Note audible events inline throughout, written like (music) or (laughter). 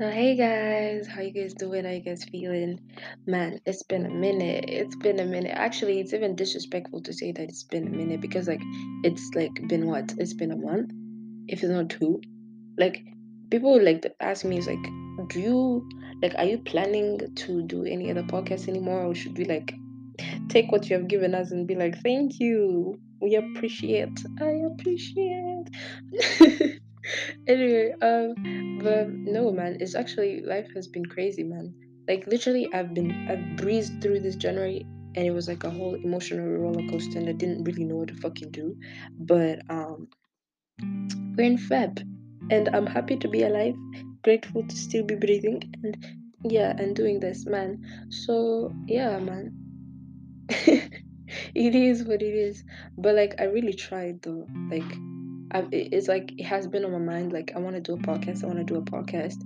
So hey guys, how you guys doing? How you guys feeling? Man, it's been a minute. It's been a minute. Actually, it's even disrespectful to say that it's been a minute because like it's like been what? It's been a month, if it's not two. Like people like to ask me, is like, do you like are you planning to do any other podcast anymore, or should we like take what you have given us and be like, thank you. We appreciate. I appreciate. (laughs) anyway, um, but no, man, it's actually life has been crazy, man. Like literally, I've been I've breezed through this January, and it was like a whole emotional roller coaster, and I didn't really know what to fucking do. But um, we're in Feb, and I'm happy to be alive, grateful to still be breathing, and yeah, and doing this, man. So yeah, man. (laughs) it is what it is. But like, I really tried though. Like, I've, it's like it has been on my mind. Like, I want to do a podcast. I want to do a podcast,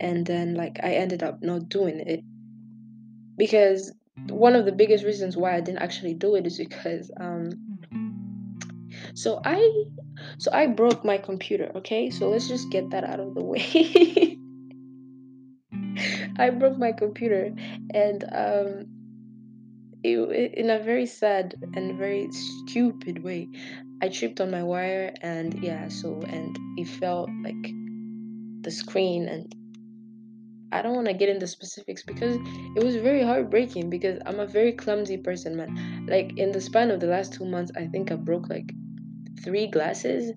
and then like I ended up not doing it because one of the biggest reasons why I didn't actually do it is because um. So I, so I broke my computer. Okay, so let's just get that out of the way. (laughs) I broke my computer, and um, it, in a very sad and very stupid way i tripped on my wire and yeah so and it felt like the screen and i don't want to get into specifics because it was very heartbreaking because i'm a very clumsy person man like in the span of the last two months i think i broke like three glasses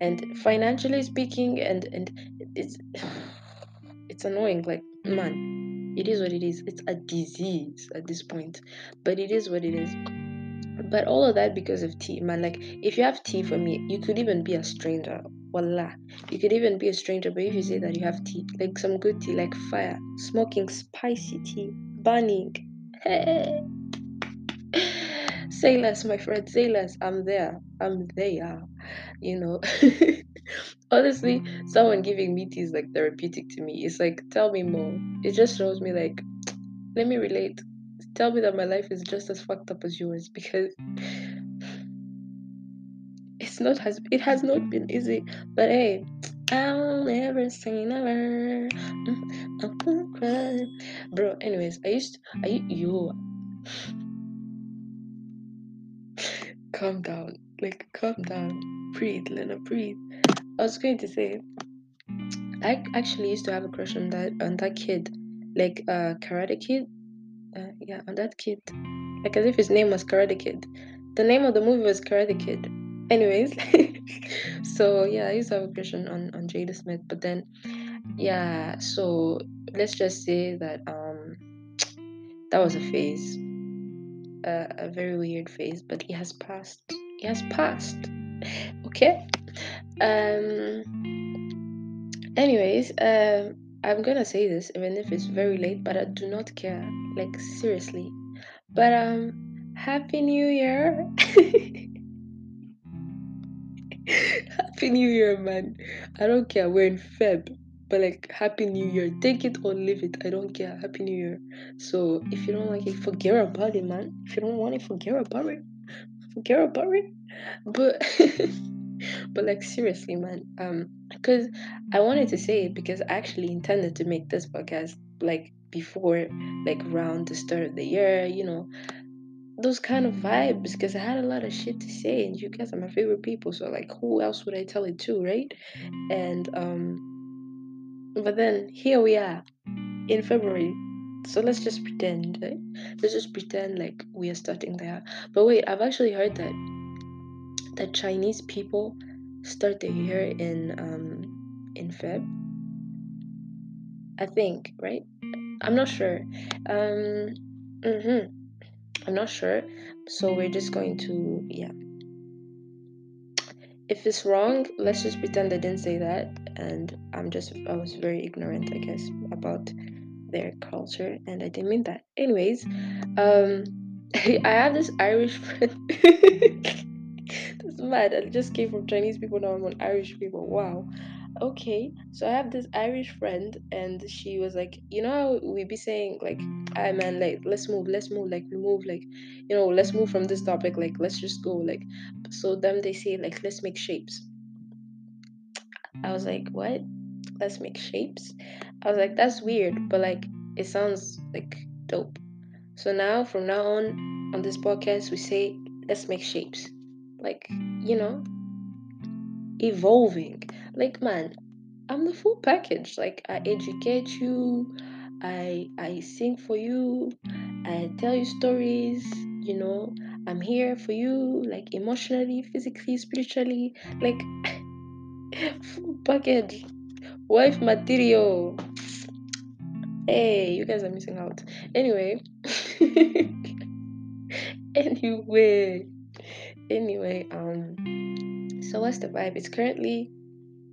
and financially speaking and and it's (sighs) it's annoying like man it is what it is. It's a disease at this point, but it is what it is. But all of that because of tea, man. Like, if you have tea for me, you could even be a stranger. Voila. You could even be a stranger, but if you say that you have tea, like some good tea, like fire, smoking spicy tea, burning. Hey. (laughs) Say less, my friend. sailors. I'm there. I'm there. You know. (laughs) Honestly, someone giving me tea is like therapeutic to me. It's like, tell me more. It just shows me like, (tsk) let me relate. Tell me that my life is just as fucked up as yours because it's not has it has not been easy. But hey, I'll never say never. I won't cry. Bro, anyways, I used to, I you calm down. Like calm down. Breathe, Lena, breathe. I was going to say I actually used to have a crush on that on that kid. Like uh Karate Kid. Uh, yeah, on that kid. Like as if his name was Karate Kid. The name of the movie was Karate Kid. Anyways. (laughs) so yeah, I used to have a crush on, on, Jaden Smith, but then yeah, so let's just say that um that was a phase. Uh, a very weird phase, but it has passed. It has passed. (laughs) Okay? Um anyways, um I'm gonna say this even if it's very late, but I do not care. Like seriously. But um Happy New Year. (laughs) Happy New Year, man. I don't care. We're in Feb. But like Happy New Year. Take it or leave it. I don't care. Happy New Year. So if you don't like it, forget about it, man. If you don't want it, forget about it. Forget about it. But (laughs) but like seriously, man. Um, because I wanted to say it because I actually intended to make this podcast like before, like around the start of the year, you know, those kind of vibes because I had a lot of shit to say and you guys are my favorite people. So like who else would I tell it to, right? And um but then here we are in February. So let's just pretend. Right? Let's just pretend like we are starting there. But wait, I've actually heard that that Chinese people start the year in um in Feb. I think, right? I'm not sure. Um mhm. I'm not sure. So we're just going to yeah. If it's wrong, let's just pretend I didn't say that and I'm just I was very ignorant, I guess, about their culture and I didn't mean that. Anyways, um (laughs) I have this Irish friend (laughs) That's mad. I just came from Chinese people, now I'm on Irish people. Wow. Okay, so I have this Irish friend, and she was like, you know, we be saying like, "I man, like, let's move, let's move, like, we move, like, you know, let's move from this topic, like, let's just go, like." So them they say like, let's make shapes. I was like, what? let's make shapes. I was like, that's weird, but like it sounds like dope. So now, from now on, on this podcast, we say, let's make shapes. Like, you know, evolving. Like, man, I'm the full package. Like, I educate you, I I sing for you, I tell you stories, you know, I'm here for you, like emotionally, physically, spiritually, like (laughs) full package. Wife material. Hey, you guys are missing out. Anyway. (laughs) anyway. Anyway, um so what's the vibe? It's currently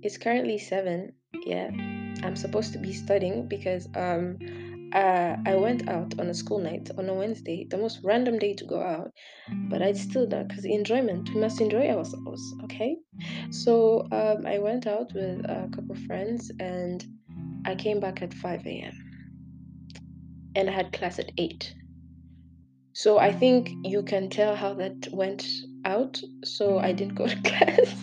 it's currently seven. Yeah. I'm supposed to be studying because um uh, I went out on a school night on a Wednesday, the most random day to go out, but I still done because enjoyment. We must enjoy ourselves, okay? So um, I went out with a couple of friends and I came back at 5 a.m. and I had class at 8. So I think you can tell how that went out. So I didn't go to (laughs) class.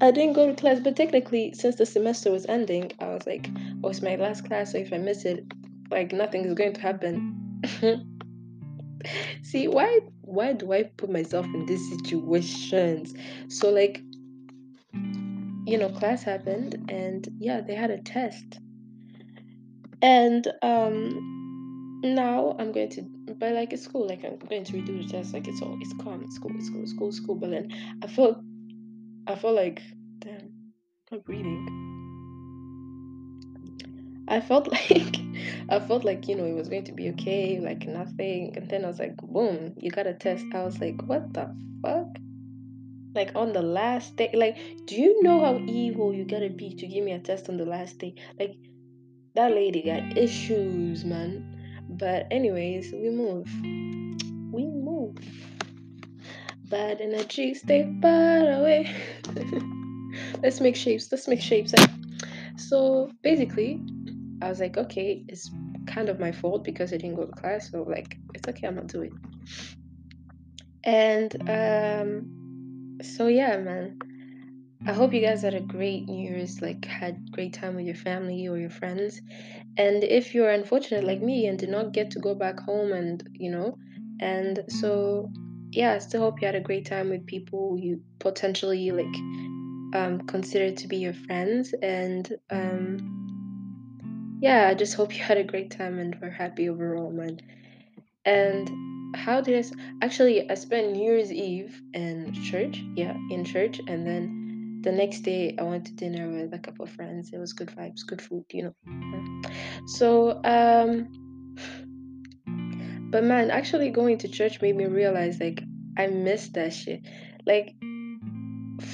I didn't go to class, but technically, since the semester was ending, I was like, oh, it's my last class, so if I miss it, like nothing is going to happen. (laughs) See, why why do I put myself in these situations? So like you know, class happened and yeah, they had a test. And um now I'm going to but like it's school, like I'm going to redo the test, like it's all it's calm, it's school, it's cool it's cool it's school. But then I felt I felt like, damn, I'm breathing. I felt (laughs) like I felt like you know it was going to be okay, like nothing, and then I was like, boom, you got a test. I was like, what the fuck? Like on the last day, like, do you know how evil you gotta be to give me a test on the last day? Like, that lady got issues, man. But anyways, we move. We move. Bad energy, stay far away. (laughs) let's make shapes. Let's make shapes. So basically, I was like, okay, it's kind of my fault because I didn't go to class. So like, it's okay. I'm not doing. And um, so yeah, man. I hope you guys had a great New Year's, like had great time with your family or your friends. And if you're unfortunate like me and did not get to go back home and you know, and so yeah, I still hope you had a great time with people you potentially like um, consider to be your friends. And um, yeah, I just hope (laughs) you had a great time and were happy overall, man. And how did I s- actually? I spent New Year's Eve in church, yeah, in church, and then the next day I went to dinner with a couple of friends. It was good vibes, good food, you know. So um but man, actually going to church made me realize like I missed that shit. Like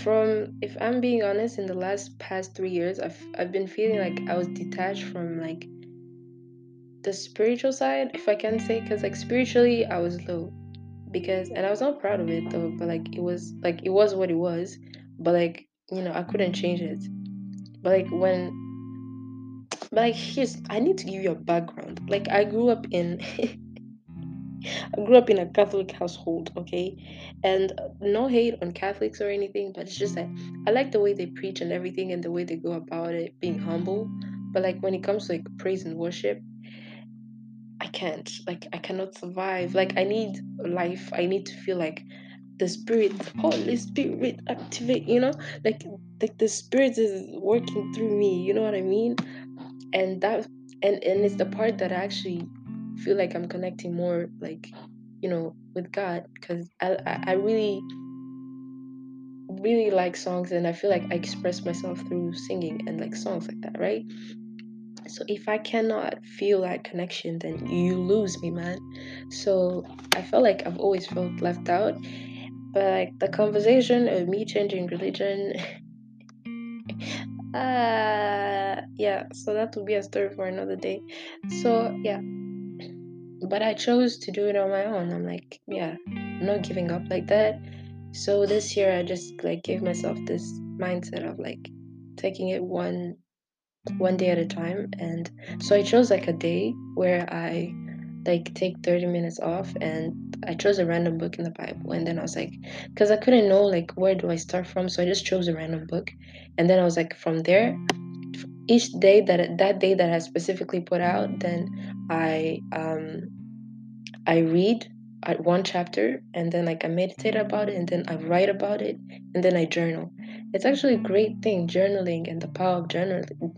from if I'm being honest, in the last past three years, I've I've been feeling like I was detached from like the spiritual side, if I can say, because like spiritually I was low. Because and I was not proud of it though, but like it was like it was what it was. But like, you know, I couldn't change it. But like when but like here's I need to give you a background. Like I grew up in (laughs) I grew up in a Catholic household, okay? And uh, no hate on Catholics or anything, but it's just that I like the way they preach and everything and the way they go about it, being humble. But like when it comes to like praise and worship, I can't. Like I cannot survive. Like I need life. I need to feel like the spirit, Holy Spirit, activate, you know? Like like the spirit is working through me, you know what I mean? And that and and it's the part that I actually feel like I'm connecting more like you know with God because I, I really really like songs and I feel like I express myself through singing and like songs like that right? So if I cannot feel that connection then you lose me man. So I felt like I've always felt left out but like the conversation of me changing religion (laughs) uh yeah so that would be a story for another day so yeah but I chose to do it on my own. I'm like, yeah, I'm not giving up like that. So this year I just like gave myself this mindset of like taking it one one day at a time and so I chose like a day where I like take 30 minutes off and I chose a random book in the Bible and then I was like cuz I couldn't know like where do I start from so I just chose a random book and then I was like from there each day that that day that I specifically put out, then I um I read at one chapter and then like I meditate about it and then I write about it and then I journal. It's actually a great thing, journaling and the power of journaling.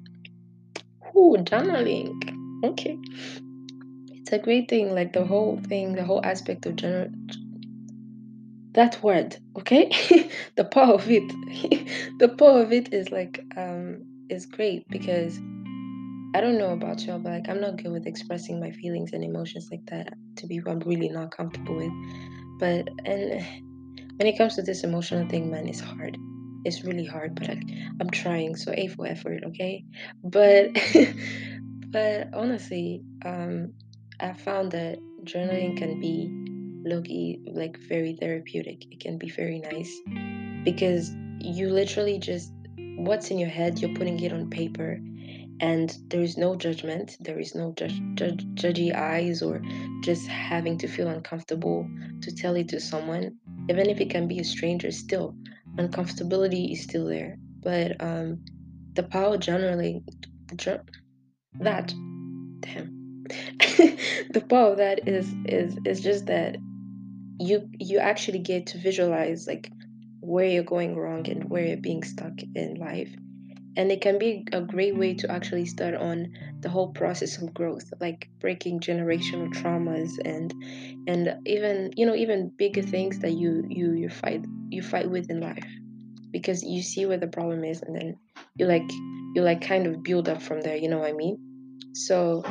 Ooh, journaling. Okay. A great thing, like the whole thing, the whole aspect of general that word, okay? (laughs) the power of it. (laughs) the power of it is like um is great because I don't know about y'all, but like I'm not good with expressing my feelings and emotions like that to people I'm really not comfortable with. But and (sighs) when it comes to this emotional thing, man, it's hard. It's really hard, but like I'm trying. So A for effort, okay? But (laughs) but honestly, um, I found that journaling can be low-key like very therapeutic. It can be very nice because you literally just what's in your head, you're putting it on paper and there is no judgment there is no judge, judge, judgy eyes or just having to feel uncomfortable to tell it to someone even if it can be a stranger still uncomfortability is still there but um the power generally that damn (laughs) the power of that is is is just that you you actually get to visualize like where you're going wrong and where you're being stuck in life. And it can be a great way to actually start on the whole process of growth like breaking generational traumas and and even you know even bigger things that you you you fight you fight with in life. Because you see where the problem is and then you like you like kind of build up from there you know what i mean? So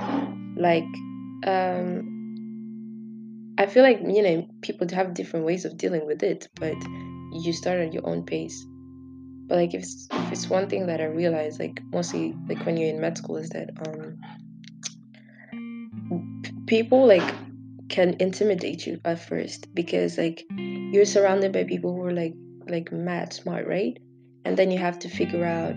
like um i feel like you know people have different ways of dealing with it but you start at your own pace but like if it's, if it's one thing that I realize like mostly like when you're in med school is that um p- people like can intimidate you at first because like you're surrounded by people who are like like mad smart, right? And then you have to figure out,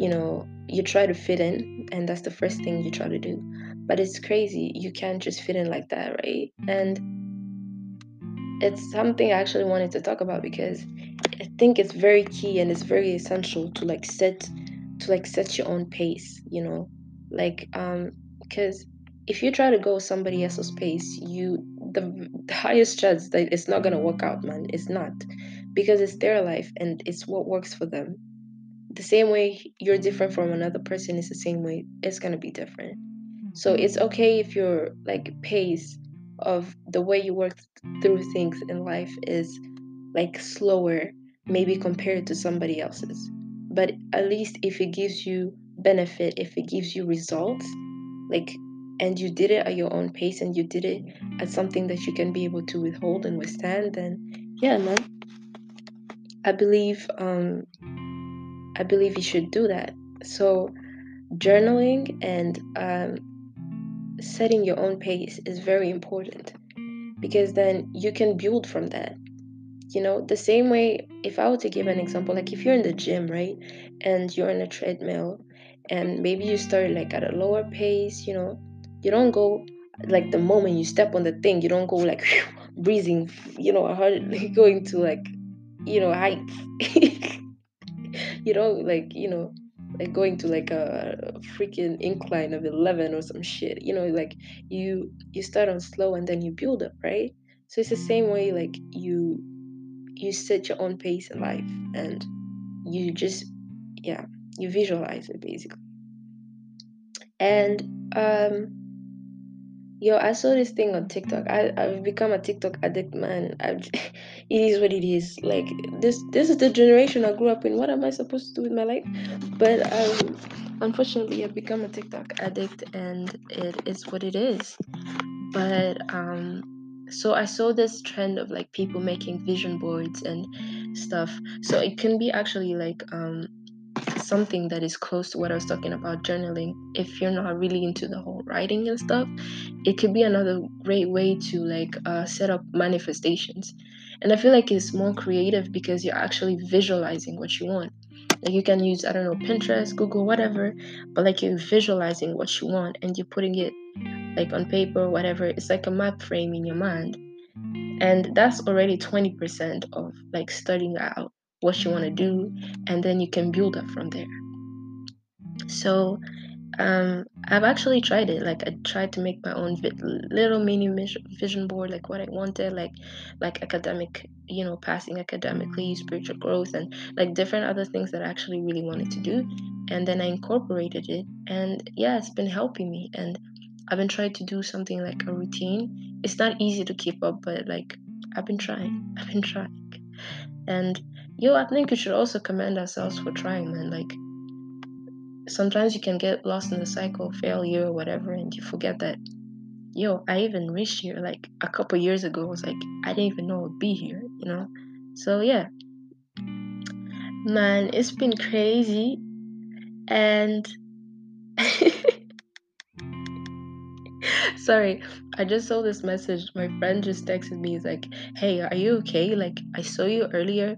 you know, you try to fit in and that's the first thing you try to do. But it's crazy. You can't just fit in like that, right? And it's something I actually wanted to talk about because I think it's very key and it's very essential to like set to like set your own pace, you know, like um because if you try to go somebody else's pace, you the, the highest chance that it's not gonna work out, man. It's not because it's their life and it's what works for them. The same way you're different from another person is the same way it's gonna be different. So it's okay if your like pace of the way you work through things in life is like slower maybe compared to somebody else's. But at least if it gives you benefit if it gives you results like and you did it at your own pace and you did it at something that you can be able to withhold and withstand then yeah man. I believe um i believe you should do that. So journaling and um setting your own pace is very important because then you can build from that. You know the same way if i were to give an example like if you're in the gym right and you're in a treadmill and maybe you start like at a lower pace you know you don't go like the moment you step on the thing you don't go like (laughs) breathing you know hard, (laughs) going to like you know heights (laughs) you don't like you know like going to like a freaking incline of 11 or some shit you know like you you start on slow and then you build up right? So it's the same way like you you set your own pace in life and you just yeah you visualize it basically. And um yo i saw this thing on tiktok. I, i've become a tiktok addict man. I've, (laughs) it is what it is. Like this this is the generation i grew up in. What am i supposed to do with my life? But um unfortunately i've become a tiktok addict and it is what it is. But um so i saw this trend of like people making vision boards and stuff. So it can be actually like um something that is close to what i was talking about journaling. If you're not really into the whole writing and stuff it could be another great way to like uh, set up manifestations. And i feel like it's more creative because you're actually visualizing what you want. Like you can use i don't know pinterest google whatever but like you're visualizing what you want and you're putting it like on paper whatever. It's like a map frame in your mind. And that's already 20% of like studying out what you want to do and then you can build up from there So um, I've actually tried it. Like I tried to make my own vi- little mini vision board, like what I wanted, like like academic, you know, passing academically, spiritual growth, and like different other things that I actually really wanted to do. And then I incorporated it, and yeah, it's been helping me. And I've been trying to do something like a routine. It's not easy to keep up, but like I've been trying. (laughs) I've been trying. And yo, I think we should also commend ourselves for trying, man. Like sometimes you can get lost in the cycle of failure or whatever, and you forget that, yo, I even reached here like a couple years ago. I was like, I didn't even know I'd be here, you know? So yeah. Man, it's been crazy. And (laughs) sorry, I just saw this message. My friend just texted me. He's like, "Hey, are you okay? Like, I saw you earlier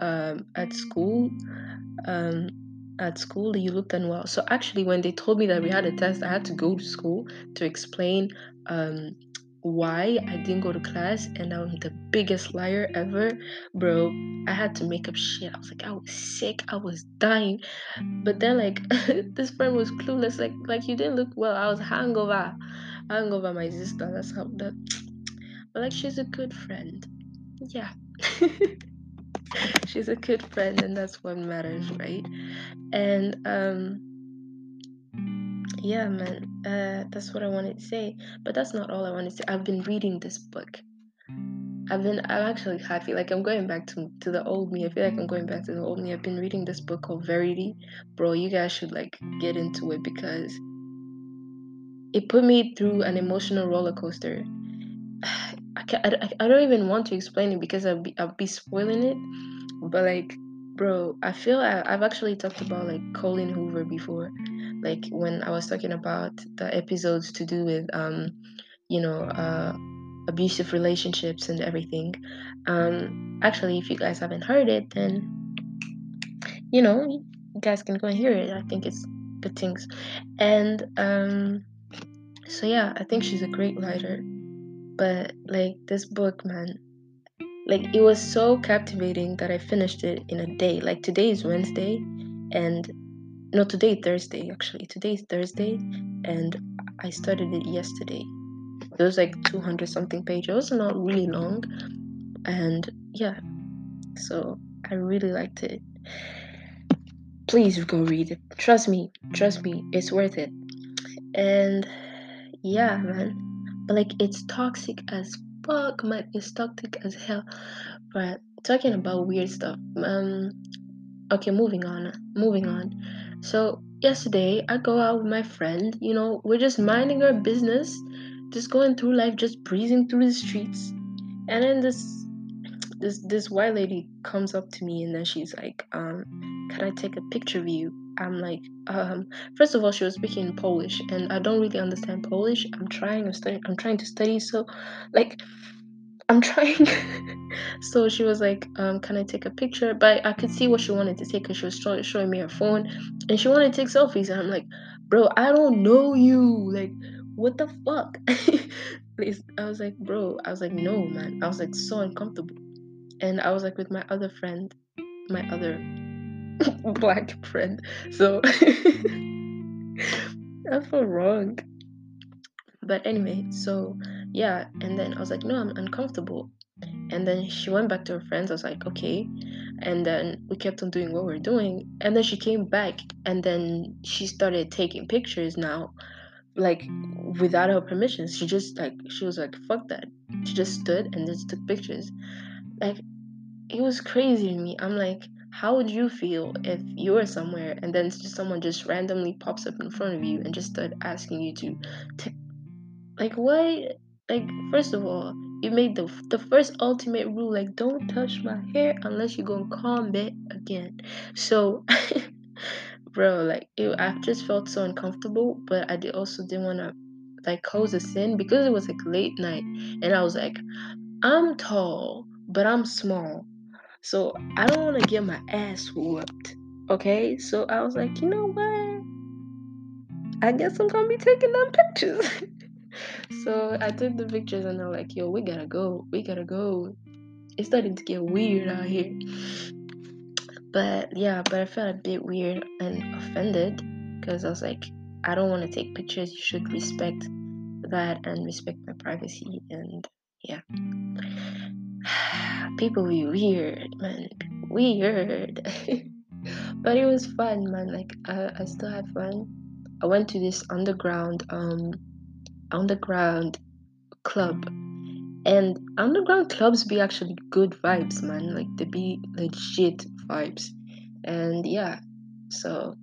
um, at school. Um, at school, you looked unwell." So actually, when they told me that we had a test, I had to go to school to explain um, why I didn't go to class, and I'm the biggest liar ever, bro. I had to make up shit. I was like, I was sick, I was dying, but then like (laughs) this friend was clueless. Like, like you didn't look well. I was hangover, hangover. My sister. That's how that. (tsk) But like, she's a good friend. Yeah. (laughs) she's a good friend and that's what matters right? And um yeah man uh that's what i wanted to say. But that's not all i wanted to say. I've been reading this book. I've been i'm actually happy. Like i'm going back to to the old me. I feel like i'm going back to the old me. I've been reading this book called verity bro you guys should like get into it because it put me through an emotional roller coaster (sighs) I, can't, I, I don't even want to explain it because I'll be, I'll be spoiling it but like bro i feel I, i've actually talked about like colleen hoover before like when i was talking about the episodes to do with um you know uh abusive relationships and everything. Um actually if you guys haven't heard it then you know you guys can go and hear it. I think it's good things. And um so yeah i think she's a great writer but like this book man like it was so captivating that I finished it in a day. Like today is Wednesday and no today Thursday actually. Today is Thursday and I started it yesterday. It was like 200 something pages. Not really long. And yeah. So I really liked it. Please go read it. Trust me. Trust me. It's worth it. And yeah, man. But like it's toxic as fuck, man, it's toxic as hell. But talking about weird stuff. Um, okay, moving on. Moving on. So yesterday, I go out with my friend. You know, we're just minding our business, just going through life, just breezing through the streets, and then this this this white lady comes up to me and then she's like, um, can I take a picture of you? I'm like, um, first of all, she was speaking in Polish, and I don't really understand Polish. I'm trying, I'm studying, I'm trying to study, so like, I'm (laughs) trying. so she was like, um, can I take a picture? But I could see what she wanted to take because she was showing, showing me her phone, and she wanted to take selfies, and I'm like, bro, I don't know you, like. What the fuck? (laughs) I was like, bro, I was like, no, man. I was like so uncomfortable. And I was like with my other friend, my other (laughs) black friend. So (laughs) I feel wrong. But anyway, so yeah, and then I was like, no, I'm uncomfortable. And then she went back to her friends. I was like, okay. And then we kept on doing what we are doing. And then she came back and then she started taking pictures now, like without her permission. She just like she was like, fuck that. She just stood and just took pictures. Like it was crazy to me. I'm like, how would you feel if you were somewhere and then someone just randomly pops up in front of you and just start asking you to, to like what? Like first of all, you made the the first ultimate rule like don't touch my hair unless you go comb it again. So, (laughs) bro, like it, I just felt so uncomfortable, but I did also didn't want to like cause a sin because it was like late night and I was like, I'm tall, but I'm small so I don't want to get my ass whooped. Okay? So I was like, you know what? I guess I'm gonna be taking them pictures. (laughs) so I took the pictures and they're like, yo, we gotta go. We gotta go. It's starting to get weird out here. But yeah, but I felt a bit weird and offended because I was like, I don't want to take pictures. You should respect that and respect my privacy. And yeah, (sighs) (sighs) (sighs) people be weird, man. Weird. (laughs) but it was fun, man. Like I, I still had fun. I went to this underground, um, underground club and underground clubs be actually good vibes man like they be legit vibes and yeah so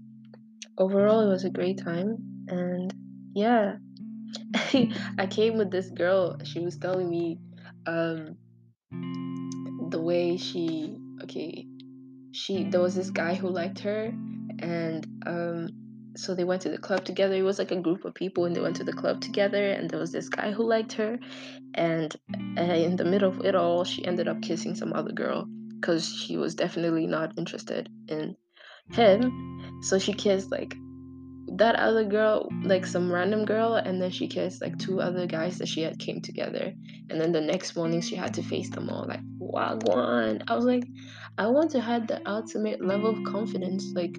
overall it was a great time and yeah (laughs) i came with this girl she was telling me um way she okay she there was this guy who liked her and um so they went to the club together. It was like a group of people and they went to the club together and there was this guy who liked her and uh, in the middle of it all she ended up kissing some other girl because she was definitely not interested in him. So she kissed like that other girl like some random girl and then she kissed like two other guys that she had came together. And then the next morning she had to face them all like wagwan i was like i want to have the ultimate level of confidence like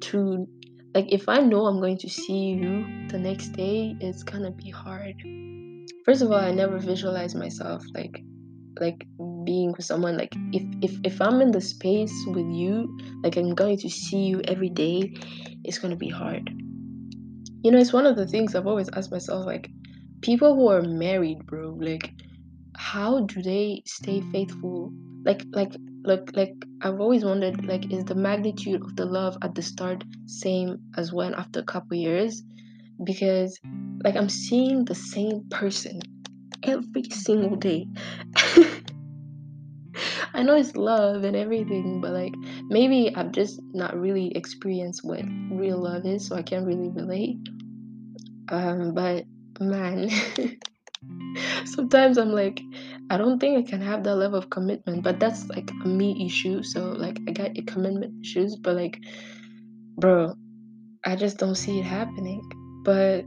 to like if i know i'm going to see you the next day it's gonna be hard. First of all i never visualize myself like like being with someone like if if if i'm in the space with you like i'm going to see you every day it's going to be hard. You know it's one of the things i've always asked myself like people who are married bro like how do they stay faithful? Like like like like i've always wondered like is the magnitude of the love at the start same as when after a couple years? Because like i'm seeing the same person every single day (laughs) i know it's love and everything but like maybe i've just not really experienced what real love is so i can't really relate um but man (laughs) sometimes i'm like I don't think I can have that level of commitment, but that's like a me issue. So like I got commitment issues, but like, bro, I just don't see it happening. But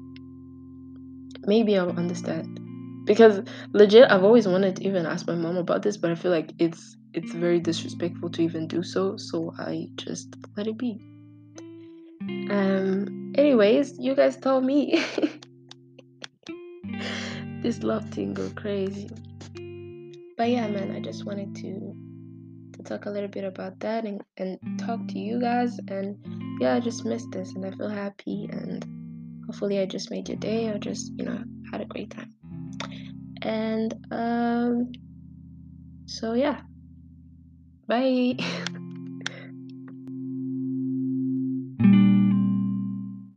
maybe I'll understand because legit, I've always wanted to even ask my mom about this, but I feel like it's it's very disrespectful to even do so. So I just let it be. Um. Anyways, you guys tell me. (laughs) this love thing go crazy but yeah man i just wanted to to talk a little bit about that and, and talk to you guys and yeah i just missed this and i feel happy and hopefully i just made your day or just you know had a great time and um so yeah bye (laughs)